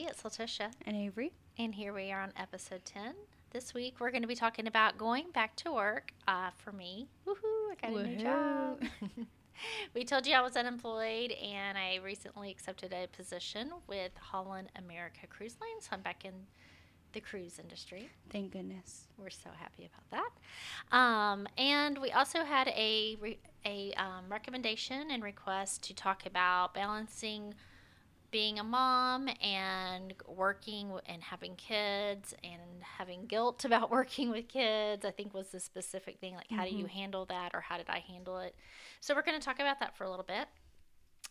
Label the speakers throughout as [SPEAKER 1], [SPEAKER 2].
[SPEAKER 1] Hey, it's Letitia.
[SPEAKER 2] And Avery.
[SPEAKER 1] And here we are on episode 10. This week we're going to be talking about going back to work uh, for me. Woohoo, I got a new job. we told you I was unemployed and I recently accepted a position with Holland America Cruise Lines. So I'm back in the cruise industry.
[SPEAKER 2] Thank goodness.
[SPEAKER 1] We're so happy about that. Um, and we also had a, re- a um, recommendation and request to talk about balancing being a mom and working and having kids and having guilt about working with kids, I think was the specific thing. Like, how mm-hmm. do you mm-hmm. handle that, or how did I handle it? So, we're going to talk about that for a little bit.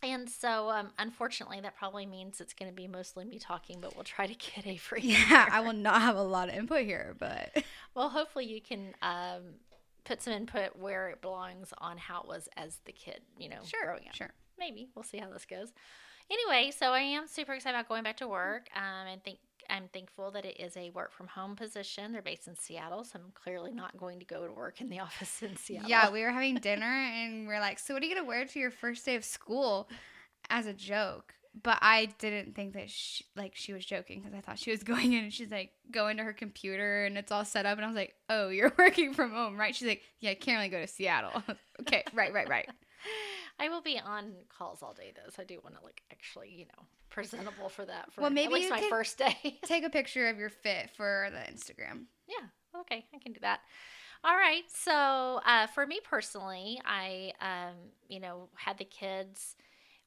[SPEAKER 1] And so, um, unfortunately, that probably means it's going to be mostly me talking, but we'll try to get a free.
[SPEAKER 2] Yeah, I will not have a lot of input here, but.
[SPEAKER 1] well, hopefully, you can um, put some input where it belongs on how it was as the kid, you know,
[SPEAKER 2] sure, growing up. Sure.
[SPEAKER 1] Maybe. We'll see how this goes anyway, so I am super excited about going back to work. Um, and think I'm thankful that it is a work from home position. They're based in Seattle, so I'm clearly not going to go to work in the office in Seattle.
[SPEAKER 2] Yeah, we were having dinner and we are like, "So what are you gonna wear to your first day of school?" As a joke, but I didn't think that she, like she was joking because I thought she was going in and she's like going to her computer and it's all set up and I was like, "Oh, you're working from home, right?" She's like, "Yeah, I can't really go to Seattle." okay, right, right, right.
[SPEAKER 1] I will be on calls all day though, so I do want to like actually, you know, presentable for that. For
[SPEAKER 2] well, maybe
[SPEAKER 1] at least my first day.
[SPEAKER 2] take a picture of your fit for the Instagram.
[SPEAKER 1] Yeah. Okay, I can do that. All right. So uh, for me personally, I, um, you know, had the kids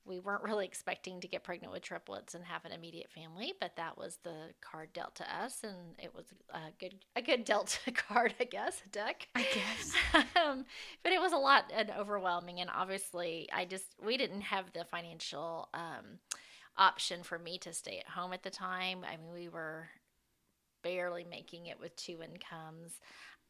[SPEAKER 1] we weren't really expecting to get pregnant with triplets and have an immediate family, but that was the card dealt to us, and it was a good a good dealt card, I guess, a deck.
[SPEAKER 2] I guess.
[SPEAKER 1] um, but it was a lot and overwhelming, and obviously, I just we didn't have the financial um, option for me to stay at home at the time. I mean, we were barely making it with two incomes.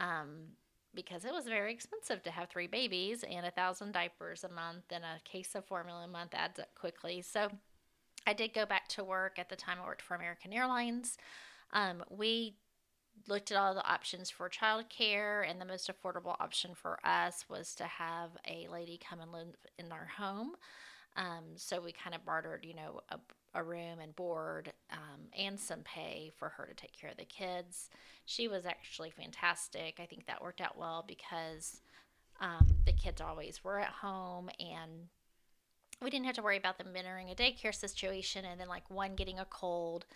[SPEAKER 1] Um, because it was very expensive to have three babies and a thousand diapers a month and a case of formula a month adds up quickly. So I did go back to work at the time I worked for American Airlines. Um, we looked at all the options for childcare, and the most affordable option for us was to have a lady come and live in our home. Um, so we kind of bartered, you know, a, a room and board um, and some pay for her to take care of the kids. She was actually fantastic. I think that worked out well because um, the kids always were at home and we didn't have to worry about them entering a daycare situation and then like one getting a cold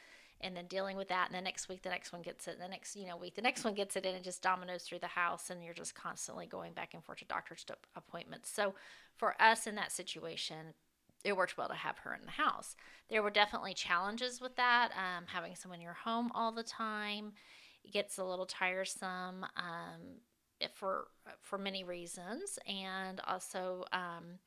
[SPEAKER 1] and then dealing with that and the next week the next one gets it and the next you know week the next one gets it and it just dominoes through the house and you're just constantly going back and forth to doctor's appointments so for us in that situation it worked well to have her in the house. There were definitely challenges with that. Um, having someone in your home all the time it gets a little tiresome um, for for many reasons, and also, um,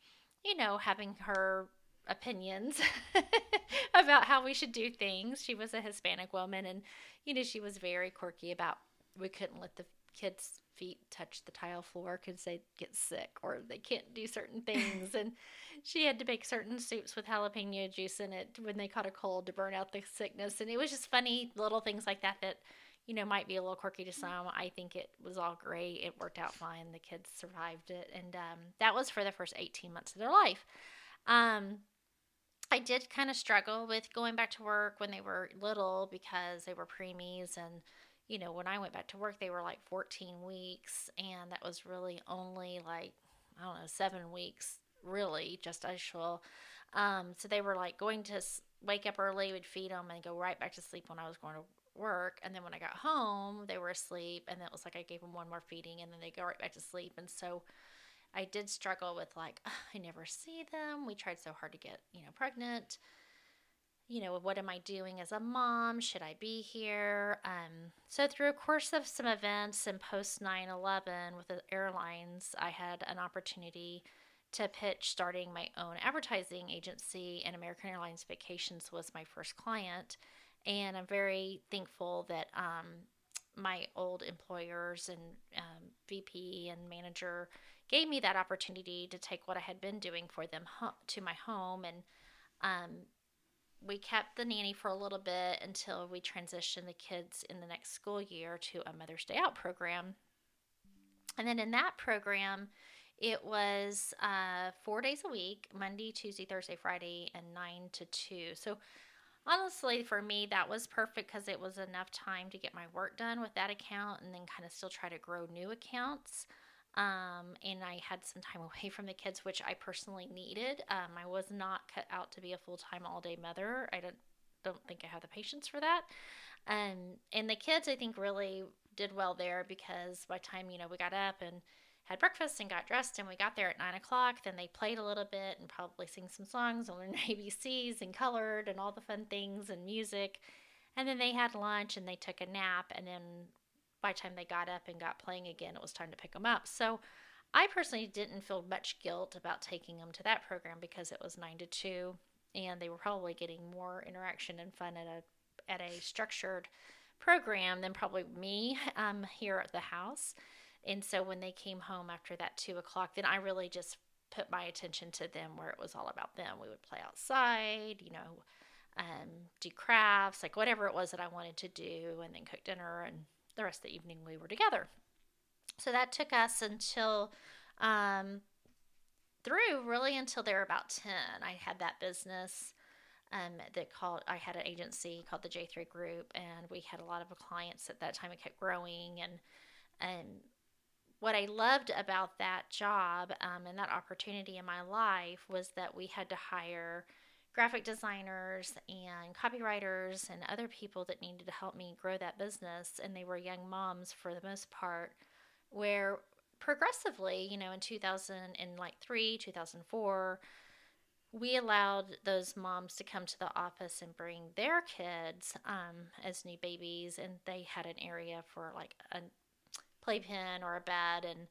[SPEAKER 1] you know, having her opinions about how we should do things. She was a Hispanic woman, and you know, she was very quirky about we couldn't let the kids' feet touch the tile floor because they get sick or they can't do certain things. and she had to make certain soups with jalapeno juice in it when they caught a cold to burn out the sickness. And it was just funny little things like that that, you know, might be a little quirky to some. I think it was all great. It worked out fine. The kids survived it. And um, that was for the first 18 months of their life. Um, I did kind of struggle with going back to work when they were little because they were preemies and you know, when I went back to work, they were like 14 weeks, and that was really only like, I don't know, seven weeks, really, just as usual. Um, so they were like going to wake up early, would feed them, and go right back to sleep when I was going to work. And then when I got home, they were asleep, and it was like I gave them one more feeding, and then they go right back to sleep. And so I did struggle with like, I never see them. We tried so hard to get, you know, pregnant you know, what am I doing as a mom? Should I be here? Um, so, through a course of some events and post 9 11 with the airlines, I had an opportunity to pitch starting my own advertising agency, and American Airlines Vacations was my first client. And I'm very thankful that um, my old employers and um, VP and manager gave me that opportunity to take what I had been doing for them ho- to my home and um, we kept the nanny for a little bit until we transitioned the kids in the next school year to a Mother's Day Out program. And then in that program, it was uh, four days a week Monday, Tuesday, Thursday, Friday, and nine to two. So honestly, for me, that was perfect because it was enough time to get my work done with that account and then kind of still try to grow new accounts. Um, and I had some time away from the kids, which I personally needed. Um, I was not cut out to be a full time all day mother. I don't don't think I have the patience for that. Um, and the kids, I think, really did well there because by the time you know we got up and had breakfast and got dressed and we got there at nine o'clock then they played a little bit and probably sing some songs and learned abcs and colored and all the fun things and music and then they had lunch and they took a nap and then by the time they got up and got playing again it was time to pick them up so i personally didn't feel much guilt about taking them to that program because it was nine to two and they were probably getting more interaction and fun at a at a structured program than probably me um, here at the house and so when they came home after that two o'clock, then I really just put my attention to them where it was all about them. We would play outside, you know, um, do crafts, like whatever it was that I wanted to do, and then cook dinner. And the rest of the evening we were together. So that took us until um, through really until they were about 10. I had that business um, that called, I had an agency called the J3 Group, and we had a lot of clients at that time. It kept growing, and and what I loved about that job um, and that opportunity in my life was that we had to hire graphic designers and copywriters and other people that needed to help me grow that business. And they were young moms for the most part, where progressively, you know, in 2000 and like three, 2004, we allowed those moms to come to the office and bring their kids um, as new babies, and they had an area for like a playpen or a bed and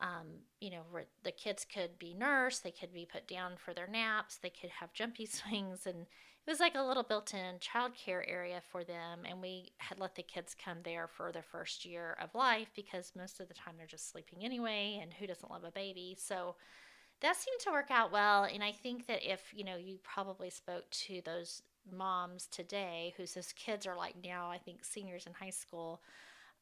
[SPEAKER 1] um, you know the kids could be nursed they could be put down for their naps they could have jumpy swings and it was like a little built-in childcare area for them and we had let the kids come there for their first year of life because most of the time they're just sleeping anyway and who doesn't love a baby? So that seemed to work out well and i think that if you know you probably spoke to those moms today whose kids are like now i think seniors in high school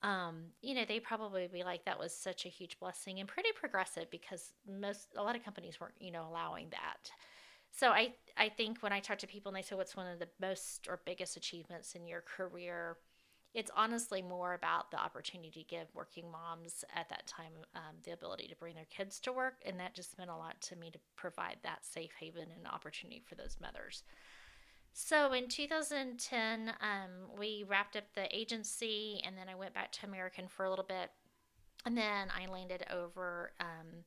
[SPEAKER 1] um, you know, they probably be like, that was such a huge blessing and pretty progressive because most, a lot of companies weren't, you know, allowing that. So I, I think when I talk to people and they say, what's one of the most or biggest achievements in your career? It's honestly more about the opportunity to give working moms at that time um, the ability to bring their kids to work. And that just meant a lot to me to provide that safe haven and opportunity for those mothers. So in 2010, um, we wrapped up the agency, and then I went back to American for a little bit, and then I landed over um,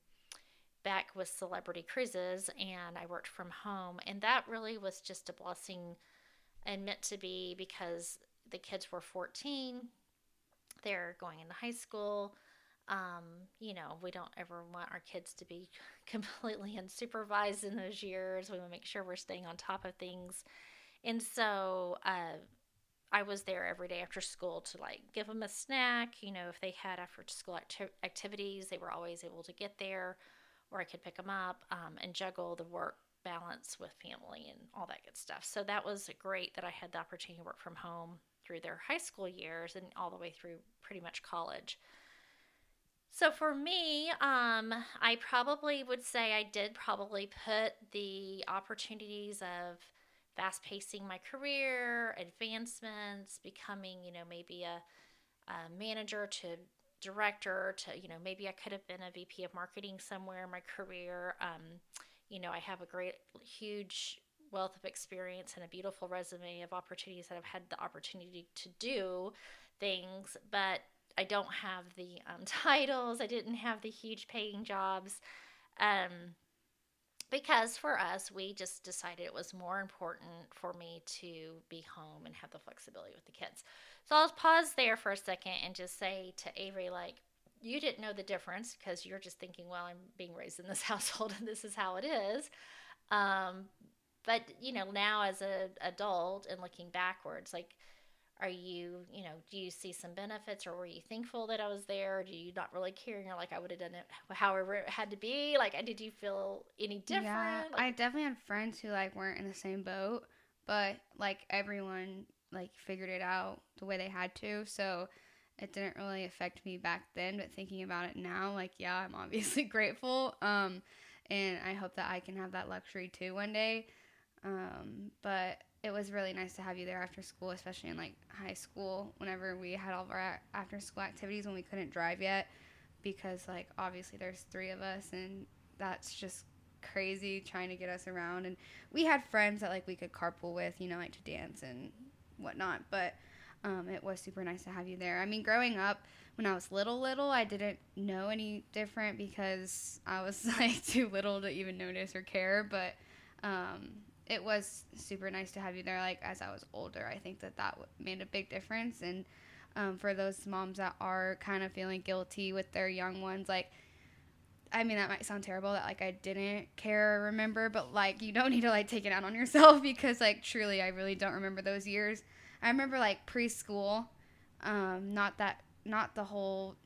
[SPEAKER 1] back with Celebrity Cruises, and I worked from home, and that really was just a blessing and meant to be because the kids were 14, they're going into high school. Um, you know, we don't ever want our kids to be completely unsupervised in those years. We want to make sure we're staying on top of things and so uh, I was there every day after school to like give them a snack. You know, if they had after school acti- activities, they were always able to get there, or I could pick them up um, and juggle the work balance with family and all that good stuff. So that was great that I had the opportunity to work from home through their high school years and all the way through pretty much college. So for me, um, I probably would say I did probably put the opportunities of fast pacing my career, advancements, becoming, you know, maybe a, a, manager to director to, you know, maybe I could have been a VP of marketing somewhere in my career. Um, you know, I have a great, huge wealth of experience and a beautiful resume of opportunities that I've had the opportunity to do things, but I don't have the um, titles. I didn't have the huge paying jobs. Um, because for us, we just decided it was more important for me to be home and have the flexibility with the kids. So I'll pause there for a second and just say to Avery, like, you didn't know the difference because you're just thinking, well, I'm being raised in this household and this is how it is. Um, but you know, now as an adult and looking backwards, like are you you know do you see some benefits or were you thankful that i was there? Or do you not really care? And you're like i would have done it however it had to be. Like did you feel any different? Yeah,
[SPEAKER 2] like, i definitely had friends who like weren't in the same boat but like everyone like figured it out the way they had to so it didn't really affect me back then but thinking about it now like yeah i'm obviously grateful um and i hope that i can have that luxury too one day um but it was really nice to have you there after school, especially in like high school. Whenever we had all of our after school activities when we couldn't drive yet, because like obviously there's three of us and that's just crazy trying to get us around. And we had friends that like we could carpool with, you know, like to dance and whatnot. But um, it was super nice to have you there. I mean, growing up when I was little, little, I didn't know any different because I was like too little to even notice or care. But um, it was super nice to have you there. Like as I was older, I think that that made a big difference. And um, for those moms that are kind of feeling guilty with their young ones, like I mean that might sound terrible that like I didn't care or remember, but like you don't need to like take it out on yourself because like truly I really don't remember those years. I remember like preschool, um, not that not the whole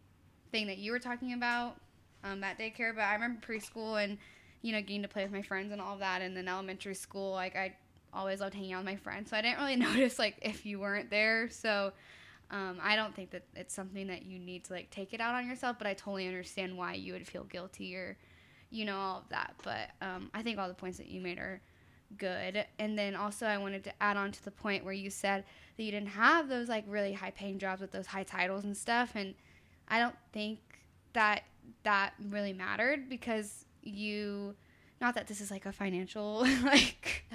[SPEAKER 2] thing that you were talking about um, at daycare, but I remember preschool and you know getting to play with my friends and all of that. And then elementary school, like I always loved hanging out with my friends, so I didn't really notice like if you weren't there. So um, I don't think that it's something that you need to like take it out on yourself, but I totally understand why you would feel guilty or you know all of that. But um, I think all the points that you made are good. And then also I wanted to add on to the point where you said that you didn't have those like really high paying jobs with those high titles and stuff and I don't think that that really mattered because you not that this is like a financial like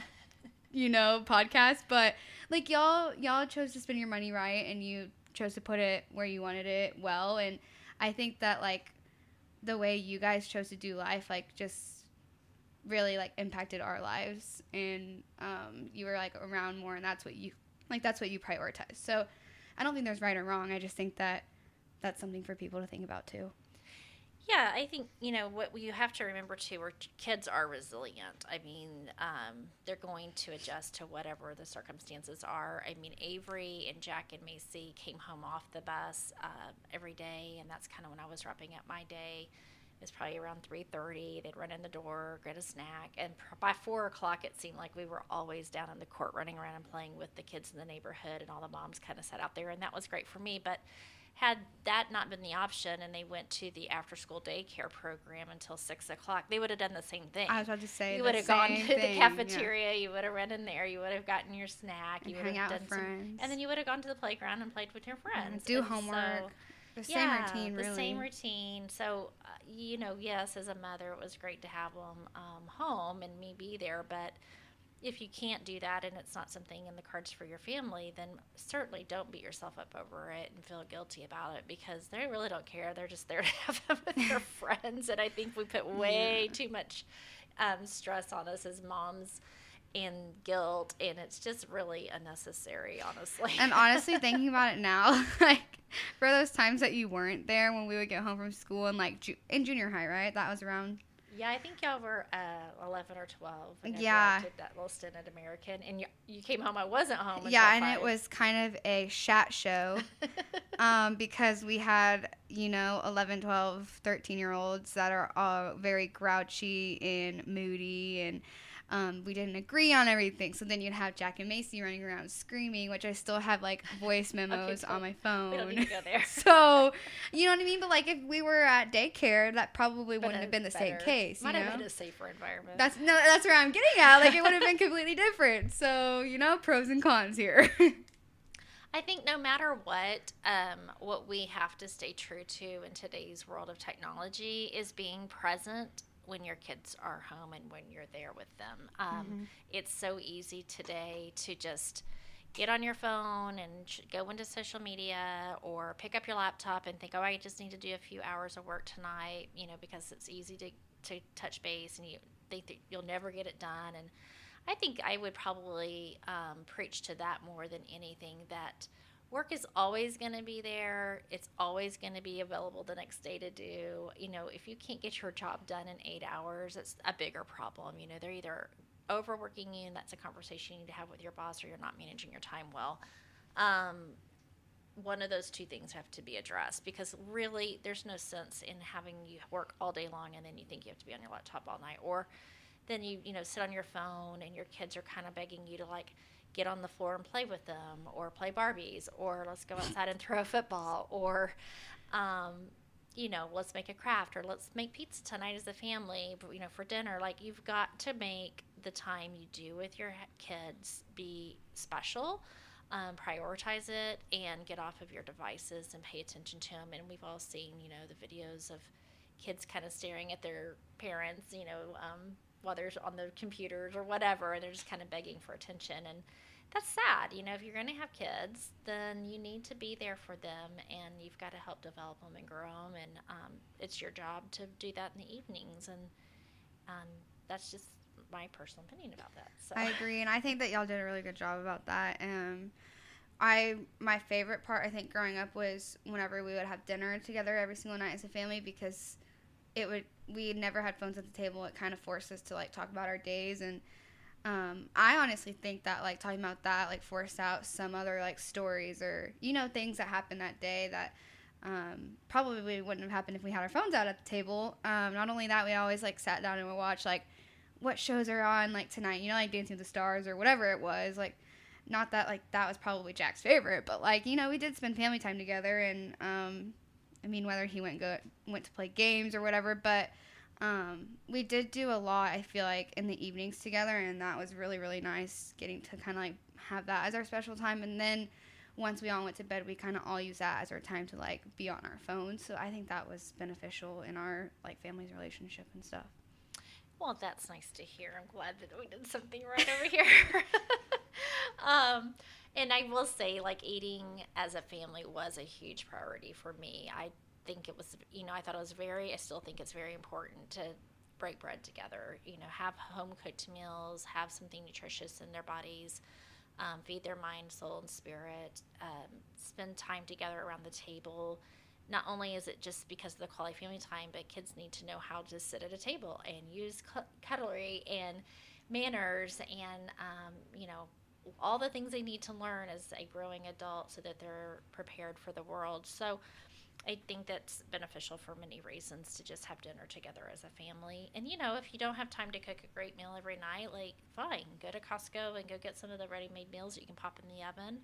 [SPEAKER 2] you know podcast but like y'all y'all chose to spend your money right and you chose to put it where you wanted it well and I think that like the way you guys chose to do life like just really like impacted our lives and um, you were like around more and that's what you like that's what you prioritize. So i don't think there's right or wrong. I just think that that's something for people to think about too
[SPEAKER 1] yeah i think you know what you have to remember too are kids are resilient. I mean um, they're going to adjust to whatever the circumstances are. I mean avery and jack and macy came home off the bus uh, every day and that's kind of when i was wrapping up my day. It was probably around 3.30 they'd run in the door get a snack and by 4 o'clock it seemed like we were always down in the court running around and playing with the kids in the neighborhood and all the moms kind of sat out there and that was great for me but had that not been the option and they went to the after school daycare program until six o'clock, they would have done the same thing.
[SPEAKER 2] I was about to say
[SPEAKER 1] you would have gone to thing, the cafeteria, yeah. you would have run in there, you would have gotten your snack,
[SPEAKER 2] and
[SPEAKER 1] you would
[SPEAKER 2] have
[SPEAKER 1] done
[SPEAKER 2] some,
[SPEAKER 1] and then you would have gone to the playground and played with your friends.
[SPEAKER 2] do and homework. So, the same
[SPEAKER 1] yeah,
[SPEAKER 2] routine,
[SPEAKER 1] the same routine. So, uh, you know, yes, as a mother, it was great to have them um, home and me be there. But if you can't do that and it's not something in the cards for your family, then certainly don't beat yourself up over it and feel guilty about it because they really don't care. They're just there to have them with their friends. And I think we put way yeah. too much um, stress on us as moms and guilt and it's just really unnecessary honestly
[SPEAKER 2] and honestly thinking about it now like for those times that you weren't there when we would get home from school and like ju- in junior high right that was around
[SPEAKER 1] yeah, I think y'all were uh, 11 or 12.
[SPEAKER 2] Yeah.
[SPEAKER 1] I did that little stint at American. And you, you came home, I wasn't home.
[SPEAKER 2] Yeah, and
[SPEAKER 1] five.
[SPEAKER 2] it was kind of a chat show um, because we had, you know, 11, 12, 13 year olds that are all very grouchy and moody and um, we didn't agree on everything. So then you'd have Jack and Macy running around screaming, which I still have like voice memos
[SPEAKER 1] okay,
[SPEAKER 2] on my phone.
[SPEAKER 1] We don't need to go there.
[SPEAKER 2] so, you know what I mean? But like if we were at daycare, that probably
[SPEAKER 1] but
[SPEAKER 2] wouldn't have been the
[SPEAKER 1] better.
[SPEAKER 2] same case.
[SPEAKER 1] Might
[SPEAKER 2] you
[SPEAKER 1] have been a safer environment.
[SPEAKER 2] That's no, that's where I'm getting at. Like it would have been completely different. So you know, pros and cons here.
[SPEAKER 1] I think no matter what, um, what we have to stay true to in today's world of technology is being present when your kids are home and when you're there with them. Um, mm-hmm. It's so easy today to just get on your phone and go into social media or pick up your laptop and think, oh, I just need to do a few hours of work tonight, you know, because it's easy to, to touch base and you think that you'll never get it done. And I think I would probably um, preach to that more than anything that – work is always going to be there. It's always going to be available the next day to do. You know, if you can't get your job done in eight hours, it's a bigger problem. You know, they're either overworking you, and that's a conversation you need to have with your boss, or you're not managing your time well. Um, one of those two things have to be addressed because really there's no sense in having you work all day long and then you think you have to be on your laptop all night or then you you know sit on your phone and your kids are kind of begging you to like get on the floor and play with them or play Barbies or let's go outside and throw a football or um, you know let's make a craft or let's make pizza tonight as a family you know for dinner like you've got to make the time you do with your kids be special. Um, prioritize it and get off of your devices and pay attention to them. And we've all seen, you know, the videos of kids kind of staring at their parents, you know, um, while they're on the computers or whatever, and they're just kind of begging for attention. And that's sad. You know, if you're going to have kids, then you need to be there for them, and you've got to help develop them and grow them. And um, it's your job to do that in the evenings. And um, that's just my personal opinion about that. So.
[SPEAKER 2] I agree, and I think that y'all did a really good job about that. Um, I my favorite part I think growing up was whenever we would have dinner together every single night as a family because it would we never had phones at the table. It kind of forced us to like talk about our days and um, I honestly think that like talking about that like forced out some other like stories or you know things that happened that day that um, probably wouldn't have happened if we had our phones out at the table. Um, not only that, we always like sat down and would watch like what shows are on like tonight. You know, like Dancing with the Stars or whatever it was. Like, not that like that was probably Jack's favorite, but like you know we did spend family time together and um, I mean whether he went go went to play games or whatever, but um, we did do a lot, I feel like, in the evenings together, and that was really, really nice getting to kind of like have that as our special time. And then once we all went to bed, we kind of all used that as our time to like be on our phones. So I think that was beneficial in our like family's relationship and stuff.
[SPEAKER 1] Well, that's nice to hear. I'm glad that we did something right over here. um, and I will say, like, eating as a family was a huge priority for me. I think it was, you know, I thought it was very, I still think it's very important to break bread together, you know, have home cooked meals, have something nutritious in their bodies, um, feed their mind, soul, and spirit, um, spend time together around the table. Not only is it just because of the quality family time, but kids need to know how to sit at a table and use cutlery and manners and, um, you know, all the things they need to learn as a growing adult so that they're prepared for the world. So, I think that's beneficial for many reasons to just have dinner together as a family. And you know, if you don't have time to cook a great meal every night, like fine, go to Costco and go get some of the ready-made meals that you can pop in the oven.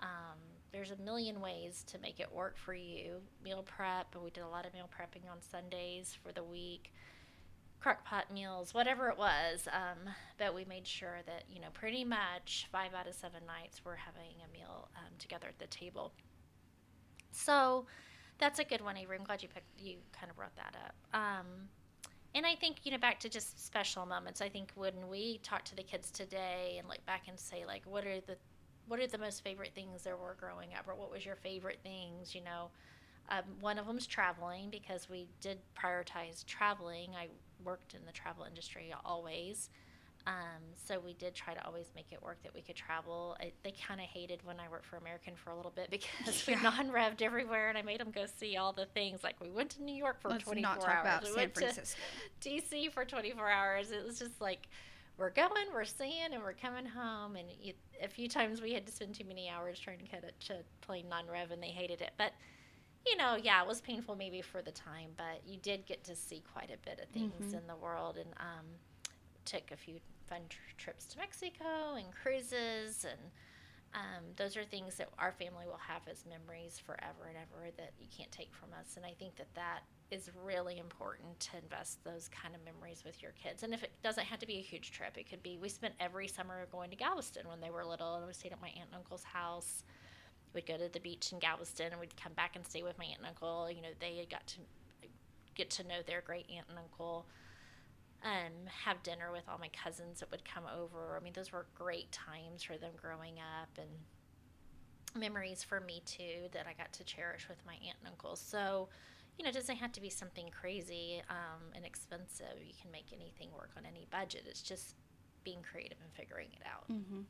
[SPEAKER 1] Um, there's a million ways to make it work for you. Meal prep, we did a lot of meal prepping on Sundays for the week. Crock pot meals, whatever it was. Um, but we made sure that, you know, pretty much five out of seven nights we're having a meal um, together at the table. So, that's a good one, Avery. I'm glad you picked, you kind of brought that up. Um, and I think you know back to just special moments. I think when we talk to the kids today and look back and say like, what are the what are the most favorite things there were growing up, or what was your favorite things? You know, um, one of them's traveling because we did prioritize traveling. I worked in the travel industry always. Um, so we did try to always make it work that we could travel. I, they kind of hated when I worked for American for a little bit because yeah. we non-revved everywhere, and I made them go see all the things. Like we went to New York for Let's 24 not talk hours. About we San went Francisco. to DC for 24 hours. It was just like we're going, we're seeing, and we're coming home. And you, a few times we had to spend too many hours trying to cut it to plane non-rev, and they hated it. But you know, yeah, it was painful maybe for the time, but you did get to see quite a bit of things mm-hmm. in the world, and um, took a few fun tr- trips to Mexico and cruises and um, those are things that our family will have as memories forever and ever that you can't take from us. And I think that that is really important to invest those kind of memories with your kids. And if it doesn't have to be a huge trip, it could be we spent every summer going to Galveston when they were little, and we stayed at my aunt and uncle's house. We'd go to the beach in Galveston, and we'd come back and stay with my aunt and uncle. You know, they got to get to know their great aunt and uncle um, have dinner with all my cousins that would come over. I mean, those were great times for them growing up and memories for me too that I got to cherish with my aunt and uncle. So, you know, it doesn't have to be something crazy um, and expensive. You can make anything work on any budget. It's just being creative and figuring it out. Mm-hmm.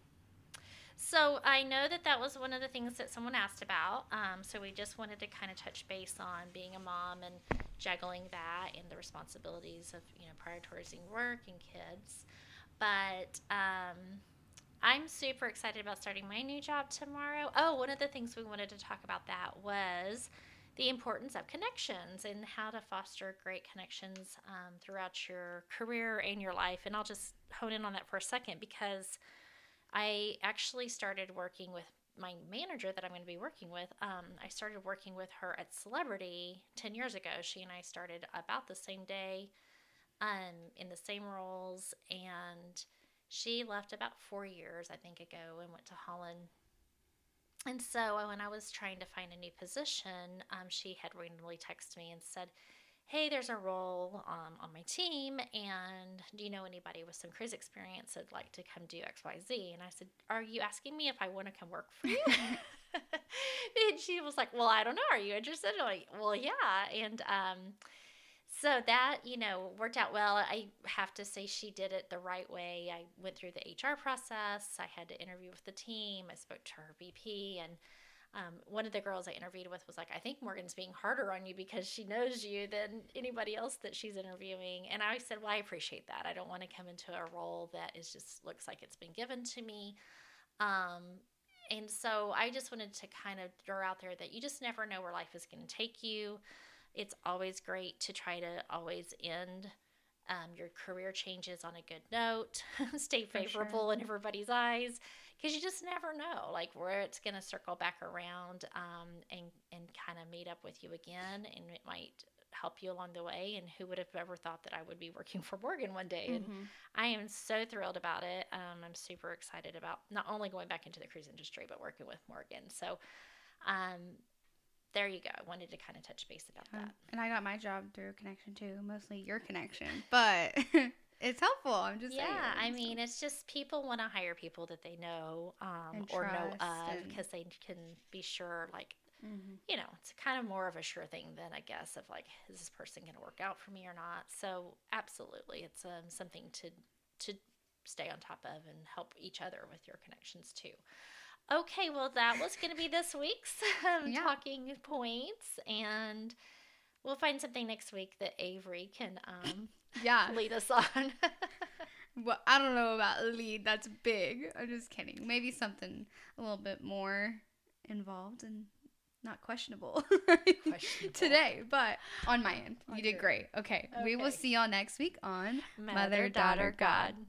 [SPEAKER 1] So I know that that was one of the things that someone asked about. Um, so we just wanted to kind of touch base on being a mom and juggling that and the responsibilities of you know prioritizing work and kids. But um, I'm super excited about starting my new job tomorrow. Oh, one of the things we wanted to talk about that was the importance of connections and how to foster great connections um, throughout your career and your life. And I'll just hone in on that for a second because I actually started working with my manager that I'm going to be working with. Um, I started working with her at Celebrity 10 years ago. She and I started about the same day um, in the same roles. And She left about four years, I think, ago and went to Holland. And so when I was trying to find a new position, um, she had randomly texted me and said, Hey, there's a role um, on my team, and do you know anybody with some cruise experience that'd like to come do XYZ? And I said, Are you asking me if I want to come work for you? and she was like, Well, I don't know. Are you interested? I'm like, well, yeah. And um, so that, you know, worked out well. I have to say she did it the right way. I went through the HR process. I had to interview with the team. I spoke to her VP and um, one of the girls I interviewed with was like, I think Morgan's being harder on you because she knows you than anybody else that she's interviewing. And I said, Well, I appreciate that. I don't want to come into a role that is just looks like it's been given to me. Um, and so I just wanted to kind of throw out there that you just never know where life is going to take you. It's always great to try to always end um, your career changes on a good note, stay favorable sure. in everybody's eyes because you just never know like where it's going to circle back around um, and and kind of meet up with you again and it might help you along the way and who would have ever thought that i would be working for morgan one day mm-hmm. and i am so thrilled about it um, i'm super excited about not only going back into the cruise industry but working with morgan so um, there you go. I wanted to kind of touch base about that.
[SPEAKER 2] And I got my job through connection too, mostly your connection, but it's helpful. I'm just
[SPEAKER 1] yeah.
[SPEAKER 2] Saying.
[SPEAKER 1] I mean, it's just people want to hire people that they know um, or know of because they can be sure, like, mm-hmm. you know, it's kind of more of a sure thing than I guess of like, is this person going to work out for me or not? So absolutely, it's um, something to to stay on top of and help each other with your connections too. Okay, well, that was going to be this week's um, yeah. talking points, and we'll find something next week that Avery can um,
[SPEAKER 2] yeah
[SPEAKER 1] lead us on.
[SPEAKER 2] well, I don't know about lead. That's big. I'm just kidding. Maybe something a little bit more involved and not questionable, questionable. today, but on my end, you did great. Okay. okay. we will see y'all next week on
[SPEAKER 1] Mother, Mother Daughter, God. God.